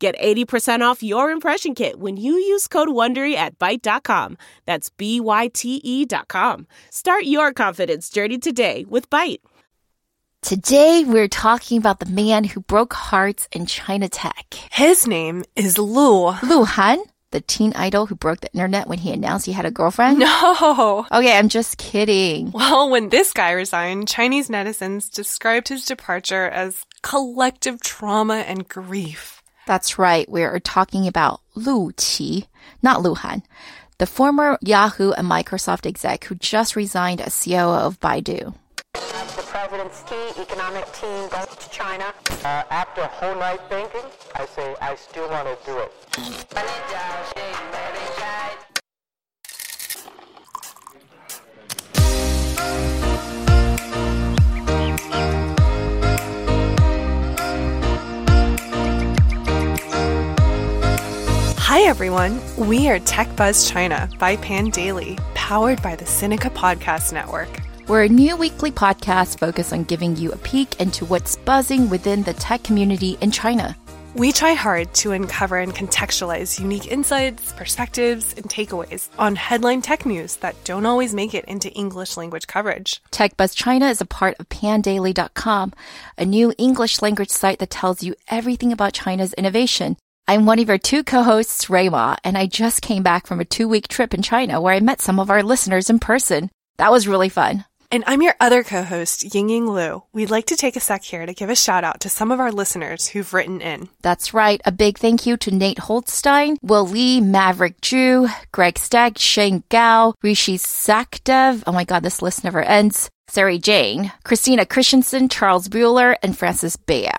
Get 80% off your impression kit when you use code WONDERY at Byte.com. That's B-Y-T-E dot com. Start your confidence journey today with Byte. Today, we're talking about the man who broke hearts in China tech. His name is Lu. Lu Han, the teen idol who broke the internet when he announced he had a girlfriend. No. Okay, I'm just kidding. Well, when this guy resigned, Chinese netizens described his departure as collective trauma and grief. That's right. We're talking about Lu Qi, not Lu Han, the former Yahoo and Microsoft exec who just resigned as CEO of Baidu. The president's key economic team goes to China. Uh, after whole night thinking, I say I still want to do it. Everyone. We are Tech Buzz China by Pandaily, powered by the Sinica Podcast Network. We're a new weekly podcast focused on giving you a peek into what's buzzing within the tech community in China. We try hard to uncover and contextualize unique insights, perspectives, and takeaways on headline tech news that don't always make it into English language coverage. Tech Buzz China is a part of pandaily.com, a new English language site that tells you everything about China's innovation. I'm one of your two co-hosts, Rui Ma, and I just came back from a two-week trip in China where I met some of our listeners in person. That was really fun. And I'm your other co host, Yingying Lu. We'd like to take a sec here to give a shout out to some of our listeners who've written in. That's right. A big thank you to Nate Holstein, Will Lee, Maverick Jew, Greg Stagg, Shane Gao, Rishi Sakdev. Oh my God, this list never ends. Sari Jane, Christina Christensen, Charles Bueller, and Francis Bea.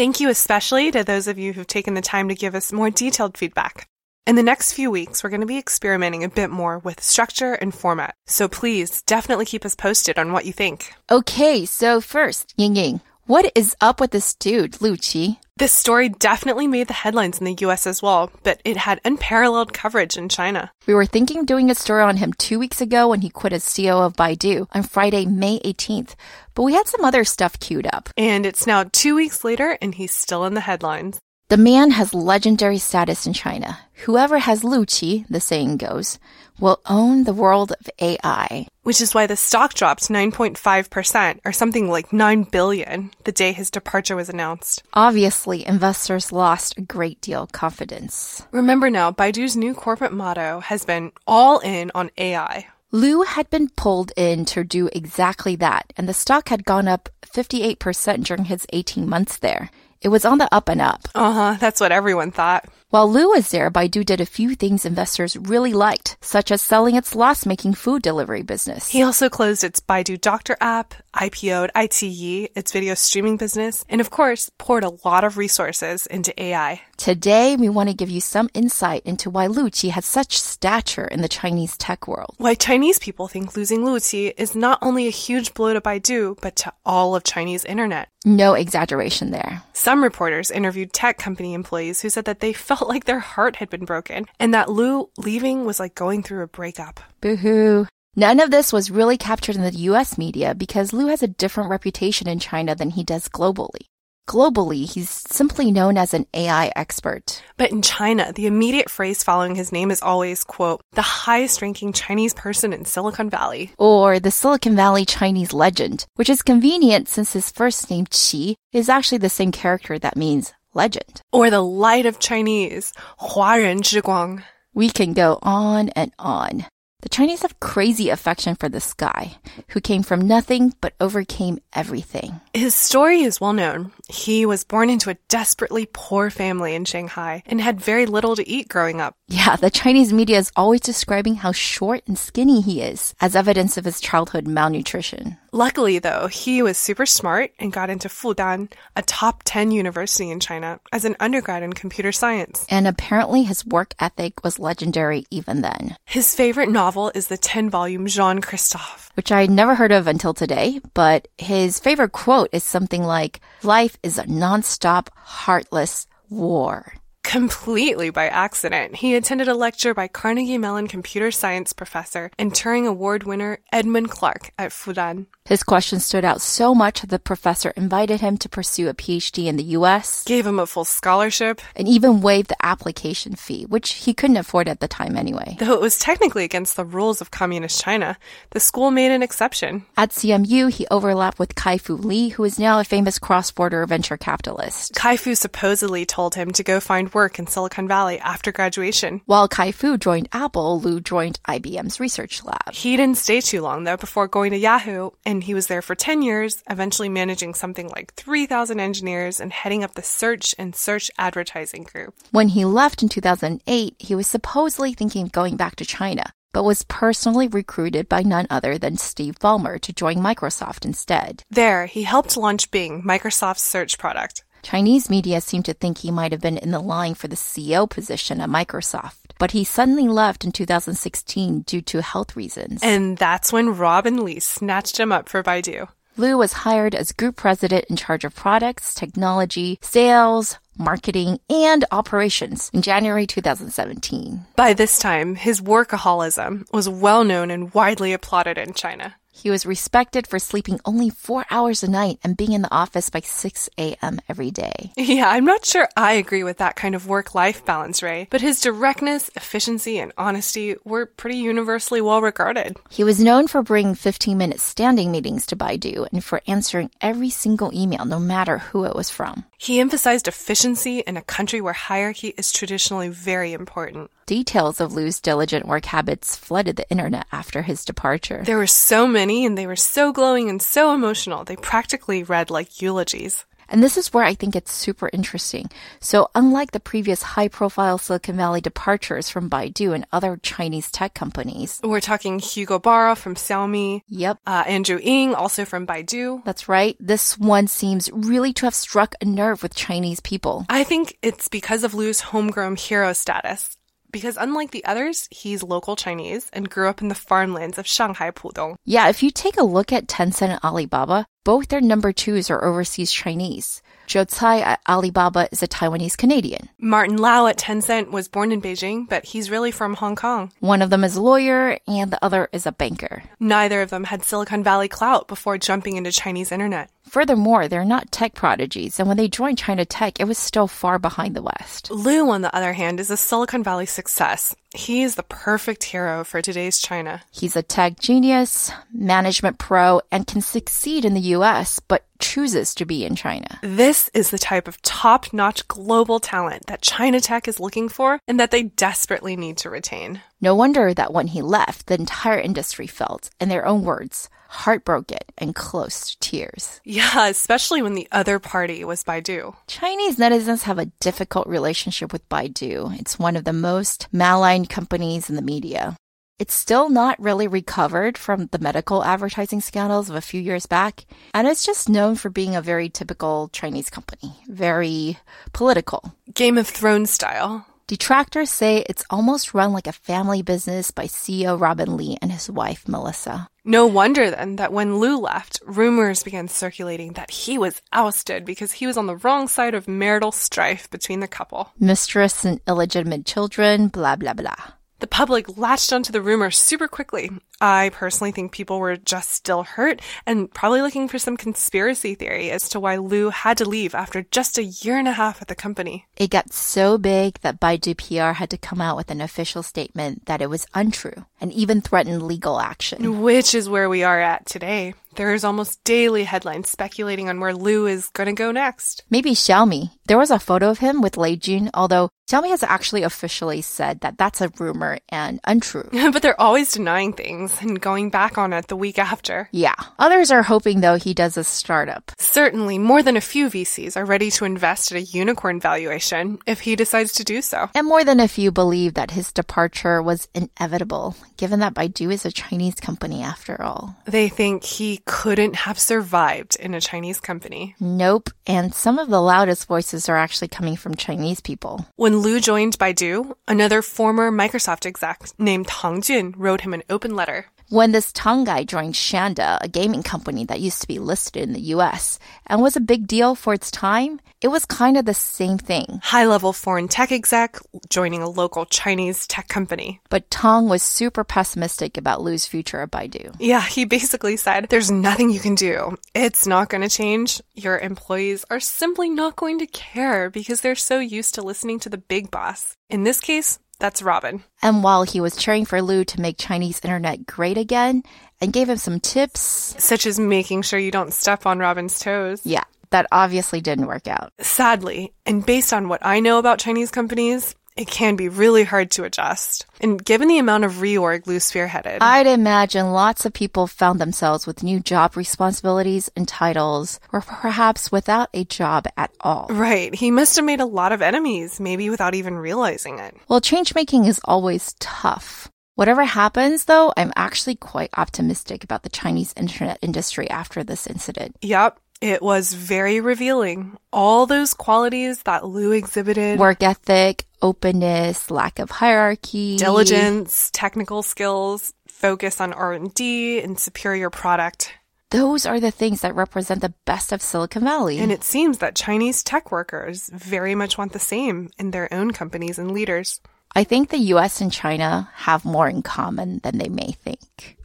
Thank you especially to those of you who've taken the time to give us more detailed feedback. In the next few weeks, we're going to be experimenting a bit more with structure and format. So please definitely keep us posted on what you think. Okay, so first, Ying Ying, what is up with this dude, Lu Qi? This story definitely made the headlines in the US as well, but it had unparalleled coverage in China. We were thinking doing a story on him two weeks ago when he quit as CEO of Baidu on Friday, May 18th, but we had some other stuff queued up. And it's now two weeks later, and he's still in the headlines. The man has legendary status in China. Whoever has Lu Qi, the saying goes, will own the world of AI. Which is why the stock dropped 9.5%, or something like 9 billion, the day his departure was announced. Obviously, investors lost a great deal of confidence. Remember now, Baidu's new corporate motto has been all in on AI. Lu had been pulled in to do exactly that, and the stock had gone up 58% during his 18 months there. It was on the up and up. Uh huh, that's what everyone thought. While Lu was there, Baidu did a few things investors really liked, such as selling its loss making food delivery business. He also closed its Baidu Doctor app, IPO'd iQIYI, its video streaming business, and of course, poured a lot of resources into AI. Today, we want to give you some insight into why Lu Qi has such stature in the Chinese tech world. Why Chinese people think losing Lu Qi is not only a huge blow to Baidu, but to all of Chinese internet. No exaggeration there. Some reporters interviewed tech company employees who said that they felt like their heart had been broken and that Lu leaving was like going through a breakup. Boo hoo. None of this was really captured in the US media because Lu has a different reputation in China than he does globally. Globally, he's simply known as an AI expert. But in China, the immediate phrase following his name is always, quote, the highest ranking Chinese person in Silicon Valley. Or the Silicon Valley Chinese legend, which is convenient since his first name, Qi, is actually the same character that means legend. Or the light of Chinese, 华人之光. We can go on and on. The Chinese have crazy affection for this guy, who came from nothing but overcame everything. His story is well known. He was born into a desperately poor family in Shanghai and had very little to eat growing up. Yeah, the Chinese media is always describing how short and skinny he is as evidence of his childhood malnutrition. Luckily, though, he was super smart and got into Fudan, a top 10 university in China, as an undergrad in computer science. And apparently his work ethic was legendary even then. His favorite novel is the 10 volume Jean Christophe, which I never heard of until today, but his favorite quote is something like, Life is a nonstop, heartless war completely by accident. He attended a lecture by Carnegie Mellon computer science professor and Turing Award winner Edmund Clarke at Fudan. His question stood out so much that the professor invited him to pursue a PhD in the US, gave him a full scholarship, and even waived the application fee, which he couldn't afford at the time anyway. Though it was technically against the rules of communist China, the school made an exception. At CMU, he overlapped with Kai-Fu Lee, who is now a famous cross-border venture capitalist. Kai-Fu supposedly told him to go find work in Silicon Valley after graduation. While Kai-Fu joined Apple, Lu joined IBM's research lab. He didn't stay too long though before going to Yahoo and and he was there for 10 years, eventually managing something like 3,000 engineers and heading up the search and search advertising group. When he left in 2008, he was supposedly thinking of going back to China but was personally recruited by none other than Steve Ballmer to join Microsoft instead. There, he helped launch Bing, Microsoft's search product. Chinese media seem to think he might have been in the line for the CEO position at Microsoft but he suddenly left in 2016 due to health reasons. And that's when Robin Li snatched him up for Baidu. Liu was hired as group president in charge of products, technology, sales, marketing, and operations in January 2017. By this time, his workaholism was well known and widely applauded in China. He was respected for sleeping only four hours a night and being in the office by 6 a.m. every day. Yeah, I'm not sure I agree with that kind of work life balance, Ray, but his directness, efficiency, and honesty were pretty universally well regarded. He was known for bringing 15 minute standing meetings to Baidu and for answering every single email, no matter who it was from. He emphasized efficiency in a country where hierarchy is traditionally very important. Details of Lu's diligent work habits flooded the internet after his departure. There were so many, and they were so glowing and so emotional, they practically read like eulogies. And this is where I think it's super interesting. So, unlike the previous high profile Silicon Valley departures from Baidu and other Chinese tech companies, we're talking Hugo Barra from Xiaomi. Yep. Uh, Andrew Ng, also from Baidu. That's right. This one seems really to have struck a nerve with Chinese people. I think it's because of Lu's homegrown hero status because unlike the others, he's local Chinese and grew up in the farmlands of Shanghai Pudong. Yeah, if you take a look at Tencent and Alibaba, both their number twos are overseas Chinese. Joe Tsai at Alibaba is a Taiwanese Canadian. Martin Lau at Tencent was born in Beijing, but he's really from Hong Kong. One of them is a lawyer and the other is a banker. Neither of them had Silicon Valley clout before jumping into Chinese internet. Furthermore, they're not tech prodigies, and when they joined China Tech, it was still far behind the West. Lu, on the other hand, is a Silicon Valley success. He is the perfect hero for today's China. He's a tech genius, management pro, and can succeed in the US, but chooses to be in China. This is the type of top notch global talent that China Tech is looking for and that they desperately need to retain. No wonder that when he left, the entire industry felt, in their own words, heartbroken and close to tears. Yeah, especially when the other party was Baidu. Chinese netizens have a difficult relationship with Baidu. It's one of the most maligned companies in the media. It's still not really recovered from the medical advertising scandals of a few years back, and it's just known for being a very typical Chinese company, very political. Game of Thrones style. Detractors say it's almost run like a family business by CEO Robin Li and his wife Melissa. No wonder then that when Lu left, rumors began circulating that he was ousted because he was on the wrong side of marital strife between the couple. Mistress and illegitimate children, blah, blah, blah. The public latched onto the rumor super quickly. I personally think people were just still hurt and probably looking for some conspiracy theory as to why Lu had to leave after just a year and a half at the company. It got so big that Baidu PR had to come out with an official statement that it was untrue and even threatened legal action. Which is where we are at today. There's almost daily headlines speculating on where Lu is going to go next. Maybe Xiaomi. There was a photo of him with Lei Jun, although Xiaomi has actually officially said that that's a rumor and untrue. but they're always denying things things and going back on it the week after. Yeah. Others are hoping, though, he does a startup. Certainly, more than a few VCs are ready to invest at a unicorn valuation if he decides to do so. And more than a few believe that his departure was inevitable, given that Baidu is a Chinese company after all. They think he couldn't have survived in a Chinese company. Nope. And some of the loudest voices are actually coming from Chinese people. When Lu joined Baidu, another former Microsoft exec named Tang Jun wrote him an open letter. When this guy joined Shanda, a gaming company that used to be listed in the US and was a big deal for its time, it was kind of the same thing. High level foreign tech exec joining a local Chinese tech company. But Tang was super pessimistic about Lu's future at Baidu. Yeah, he basically said, There's nothing you can do. It's not going to change. Your employees are simply not going to care because they're so used to listening to the big boss. In this case, that's Robin. And while he was cheering for Lu to make Chinese internet great again and gave him some tips, such as making sure you don't step on Robin's toes. Yeah, that obviously didn't work out. Sadly, and based on what I know about Chinese companies, it can be really hard to adjust. And given the amount of reorg Lu spearheaded, I'd imagine lots of people found themselves with new job responsibilities and titles, or perhaps without a job at all. Right. He must have made a lot of enemies, maybe without even realizing it. Well, change making is always tough. Whatever happens, though, I'm actually quite optimistic about the Chinese internet industry after this incident. Yep. It was very revealing. All those qualities that Lu exhibited work ethic, openness, lack of hierarchy, diligence, technical skills, focus on R&D and superior product. Those are the things that represent the best of Silicon Valley. And it seems that Chinese tech workers very much want the same in their own companies and leaders. I think the US and China have more in common than they may think.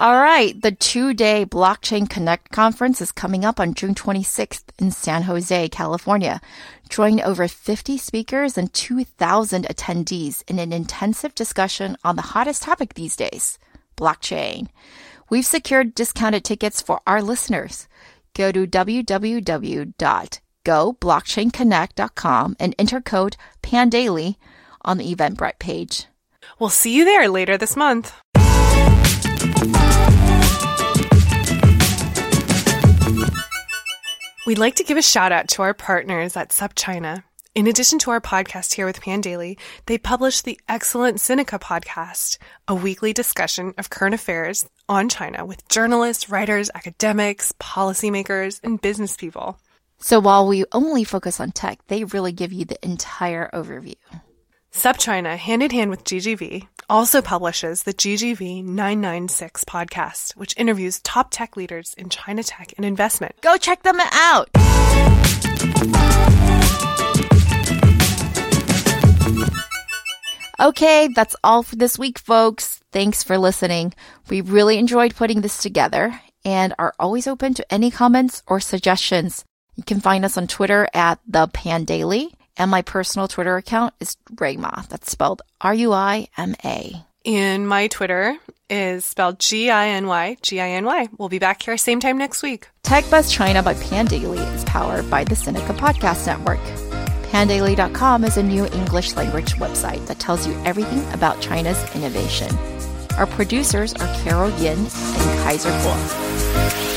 All right, the two day Blockchain Connect conference is coming up on June 26th in San Jose, California. Join over 50 speakers and 2,000 attendees in an intensive discussion on the hottest topic these days blockchain. We've secured discounted tickets for our listeners. Go to www.goblockchainconnect.com and enter code PANDAILY on the Eventbrite page. We'll see you there later this month. We'd like to give a shout out to our partners at SupChina. In addition to our podcast here with Pandaily, they publish the excellent Sinica podcast, a weekly discussion of current affairs on China with journalists, writers, academics, policymakers, and business people. So while we only focus on tech, they really give you the entire overview. SupChina, hand in hand with GGV, also publishes the GGV 996 podcast, which interviews top tech leaders in China tech and investment. Go check them out. Okay, that's all for this week, folks. Thanks for listening. We really enjoyed putting this together and are always open to any comments or suggestions. You can find us on Twitter at the Pandaily and my personal Twitter account is Ruima. That's spelled R U I M A. And my Twitter is spelled G I N Y G I N Y. We'll be back here same time next week. Tech Buzz China by Pandaily is powered by the Sinica Podcast Network. Pandaily.com is a new English language website that tells you everything about China's innovation. Our producers are Carol Yin and Kaiser Kuo.